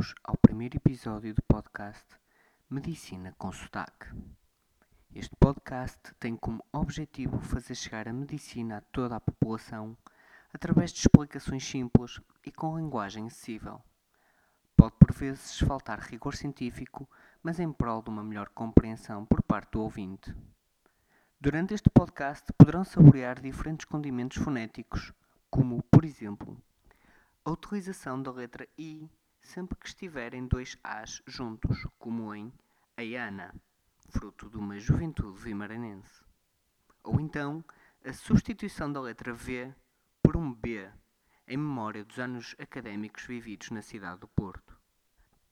Bem-vindos ao primeiro episódio do podcast Medicina com Sotaque. Este podcast tem como objetivo fazer chegar a medicina a toda a população através de explicações simples e com linguagem acessível. Pode por vezes faltar rigor científico, mas em prol de uma melhor compreensão por parte do ouvinte. Durante este podcast poderão saborear diferentes condimentos fonéticos, como, por exemplo, a utilização da letra I sempre que estiverem dois As juntos, como em Aiana, fruto de uma juventude vimaranense. Ou então, a substituição da letra V por um B, em memória dos anos académicos vividos na cidade do Porto.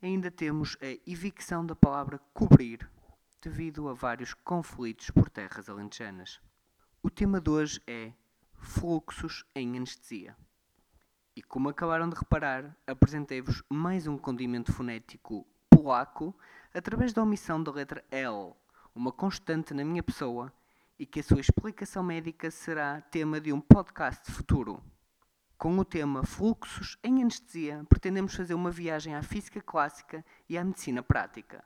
Ainda temos a evicção da palavra cobrir, devido a vários conflitos por terras alentejanas. O tema de hoje é fluxos em anestesia. E como acabaram de reparar, apresentei-vos mais um condimento fonético polaco através da omissão da letra L, uma constante na minha pessoa e que a sua explicação médica será tema de um podcast futuro. Com o tema Fluxos em Anestesia, pretendemos fazer uma viagem à física clássica e à medicina prática.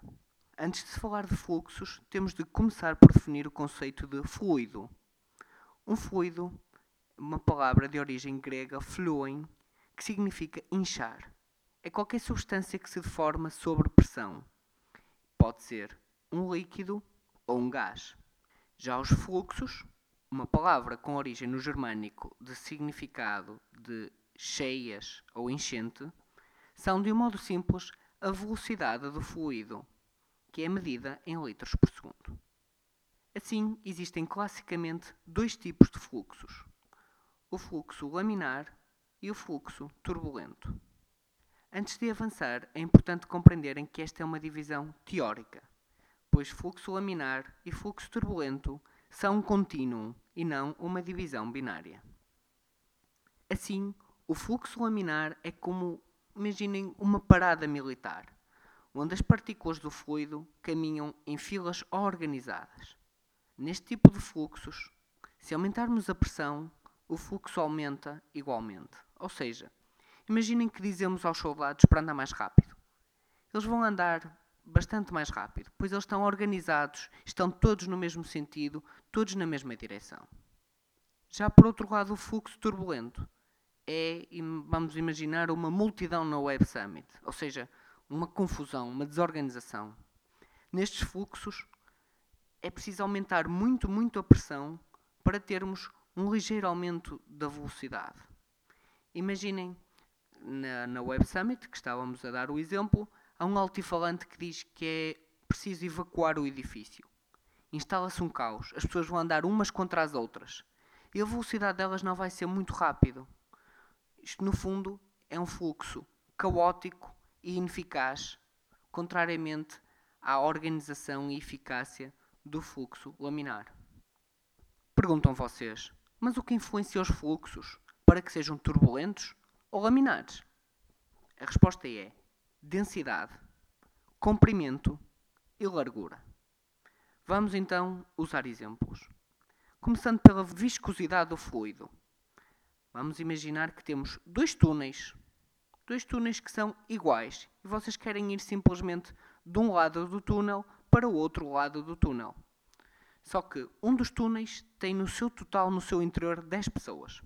Antes de se falar de fluxos, temos de começar por definir o conceito de fluido. Um fluido, uma palavra de origem grega fluem, que significa inchar. É qualquer substância que se deforma sob pressão. Pode ser um líquido ou um gás. Já os fluxos, uma palavra com origem no germânico de significado de cheias ou enchente, são, de um modo simples, a velocidade do fluido, que é medida em litros por segundo. Assim, existem classicamente dois tipos de fluxos: o fluxo laminar e o fluxo turbulento. Antes de avançar, é importante compreenderem que esta é uma divisão teórica, pois fluxo laminar e fluxo turbulento são um contínuo e não uma divisão binária. Assim, o fluxo laminar é como, imaginem, uma parada militar, onde as partículas do fluido caminham em filas organizadas. Neste tipo de fluxos, se aumentarmos a pressão, o fluxo aumenta igualmente. Ou seja, imaginem que dizemos aos soldados para andar mais rápido. Eles vão andar bastante mais rápido, pois eles estão organizados, estão todos no mesmo sentido, todos na mesma direção. Já por outro lado, o fluxo turbulento é, vamos imaginar, uma multidão na Web Summit, ou seja, uma confusão, uma desorganização. Nestes fluxos é preciso aumentar muito, muito a pressão para termos um ligeiro aumento da velocidade. Imaginem, na, na Web Summit, que estávamos a dar o exemplo, há um altifalante que diz que é preciso evacuar o edifício. Instala-se um caos, as pessoas vão andar umas contra as outras e a velocidade delas não vai ser muito rápido. Isto, no fundo, é um fluxo caótico e ineficaz, contrariamente à organização e eficácia do fluxo laminar. Perguntam vocês, mas o que influencia os fluxos? Para que sejam turbulentos ou laminares? A resposta é densidade, comprimento e largura. Vamos então usar exemplos. Começando pela viscosidade do fluido. Vamos imaginar que temos dois túneis, dois túneis que são iguais e vocês querem ir simplesmente de um lado do túnel para o outro lado do túnel. Só que um dos túneis tem no seu total, no seu interior, 10 pessoas.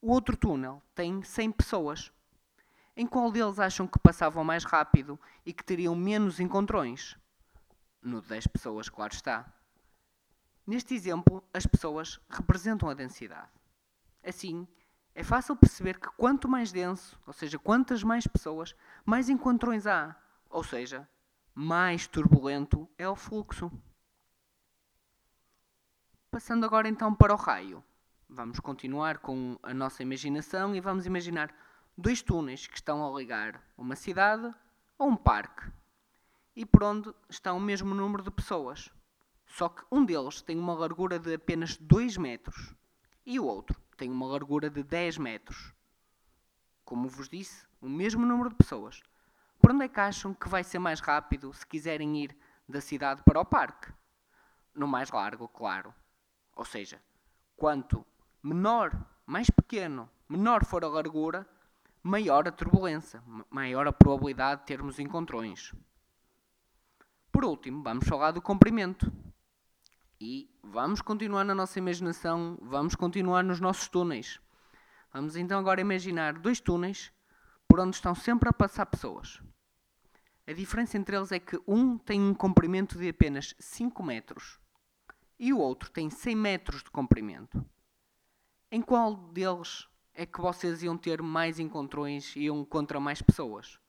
O outro túnel tem 100 pessoas. Em qual deles acham que passavam mais rápido e que teriam menos encontrões? No de 10 pessoas, claro está. Neste exemplo, as pessoas representam a densidade. Assim, é fácil perceber que quanto mais denso, ou seja, quantas mais pessoas, mais encontrões há, ou seja, mais turbulento é o fluxo. Passando agora então para o raio. Vamos continuar com a nossa imaginação e vamos imaginar dois túneis que estão a ligar uma cidade a um parque e por onde está o mesmo número de pessoas. Só que um deles tem uma largura de apenas 2 metros e o outro tem uma largura de 10 metros. Como vos disse, o mesmo número de pessoas. Por onde é que acham que vai ser mais rápido se quiserem ir da cidade para o parque? No mais largo, claro. Ou seja, quanto menor, mais pequeno, menor for a largura, maior a turbulência, maior a probabilidade de termos encontrões. Por último, vamos falar do comprimento. E vamos continuar na nossa imaginação, vamos continuar nos nossos túneis. Vamos então agora imaginar dois túneis por onde estão sempre a passar pessoas. A diferença entre eles é que um tem um comprimento de apenas 5 metros e o outro tem 100 metros de comprimento. Em qual deles é que vocês iam ter mais encontrões e iam contra mais pessoas?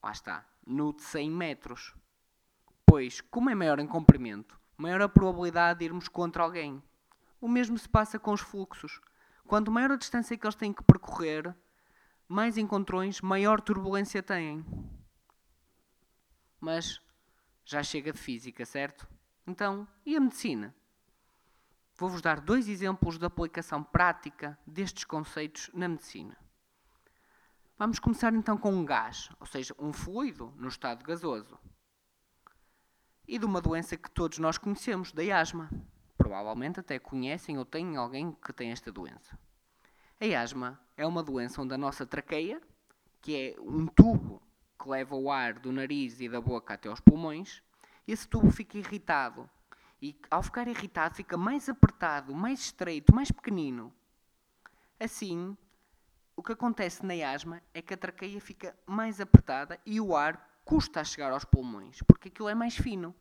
Lá está, no de 100 metros. Pois, como é maior em comprimento, maior a probabilidade de irmos contra alguém. O mesmo se passa com os fluxos. Quanto maior a distância que eles têm que percorrer, mais encontrões, maior turbulência têm. Mas já chega de física, certo? Então, e a medicina? Vou-vos dar dois exemplos de aplicação prática destes conceitos na medicina. Vamos começar então com um gás, ou seja, um fluido no estado gasoso. E de uma doença que todos nós conhecemos, da asma. Provavelmente até conhecem ou têm alguém que tem esta doença. A asma é uma doença onde a nossa traqueia, que é um tubo que leva o ar do nariz e da boca até aos pulmões, esse tubo fica irritado e ao ficar irritado fica mais apertado, mais estreito, mais pequenino. Assim, o que acontece na asma é que a traqueia fica mais apertada e o ar custa a chegar aos pulmões, porque aquilo é mais fino.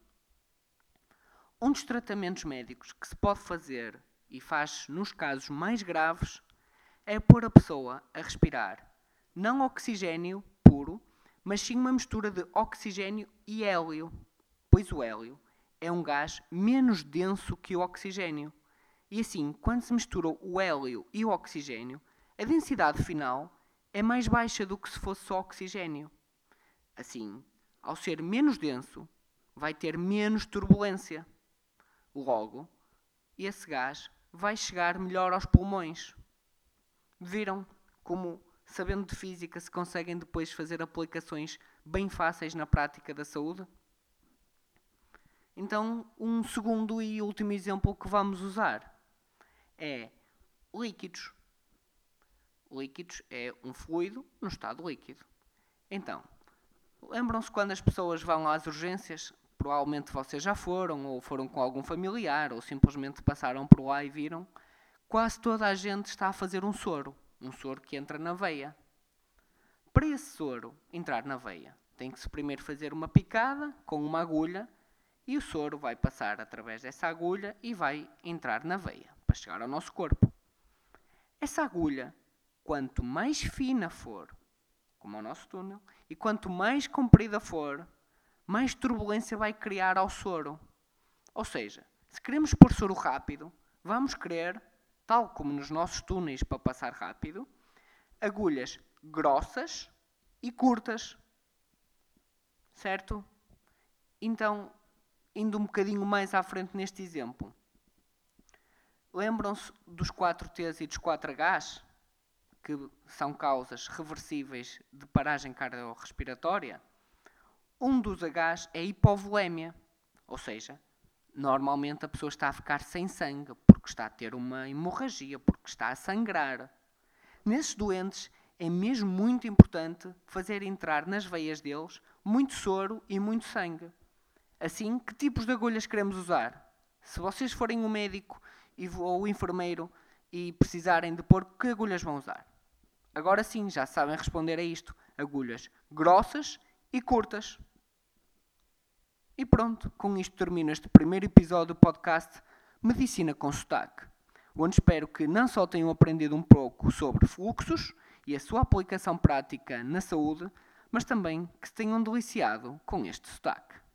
Um dos tratamentos médicos que se pode fazer e faz nos casos mais graves é pôr a pessoa a respirar não oxigênio puro, mas sim uma mistura de oxigênio e hélio, pois o hélio é um gás menos denso que o oxigênio. E assim, quando se mistura o hélio e o oxigênio, a densidade final é mais baixa do que se fosse só oxigênio. Assim, ao ser menos denso, vai ter menos turbulência. Logo, esse gás vai chegar melhor aos pulmões. Viram como, sabendo de física, se conseguem depois fazer aplicações bem fáceis na prática da saúde? Então, um segundo e último exemplo que vamos usar é líquidos. Líquidos é um fluido no estado líquido. Então, lembram-se quando as pessoas vão às urgências? Provavelmente vocês já foram, ou foram com algum familiar, ou simplesmente passaram por lá e viram. Quase toda a gente está a fazer um soro. Um soro que entra na veia. Para esse soro entrar na veia, tem que se primeiro fazer uma picada com uma agulha e o soro vai passar através dessa agulha e vai entrar na veia para chegar ao nosso corpo. Essa agulha, quanto mais fina for, como o nosso túnel, e quanto mais comprida for, mais turbulência vai criar ao soro. Ou seja, se queremos pôr soro rápido, vamos querer, tal como nos nossos túneis para passar rápido, agulhas grossas e curtas. Certo? Então, indo um bocadinho mais à frente neste exemplo. Lembram-se dos 4 T's e dos 4 H's, que são causas reversíveis de paragem cardiorrespiratória? Um dos H's é hipovolémia, ou seja, normalmente a pessoa está a ficar sem sangue porque está a ter uma hemorragia, porque está a sangrar. Nesses doentes é mesmo muito importante fazer entrar nas veias deles muito soro e muito sangue. Assim, que tipos de agulhas queremos usar? Se vocês forem o médico ou o enfermeiro e precisarem de pôr, que agulhas vão usar? Agora sim, já sabem responder a isto. Agulhas grossas e curtas. E pronto, com isto termino este primeiro episódio do podcast Medicina com Sotaque, onde espero que não só tenham aprendido um pouco sobre fluxos e a sua aplicação prática na saúde, mas também que se tenham deliciado com este sotaque.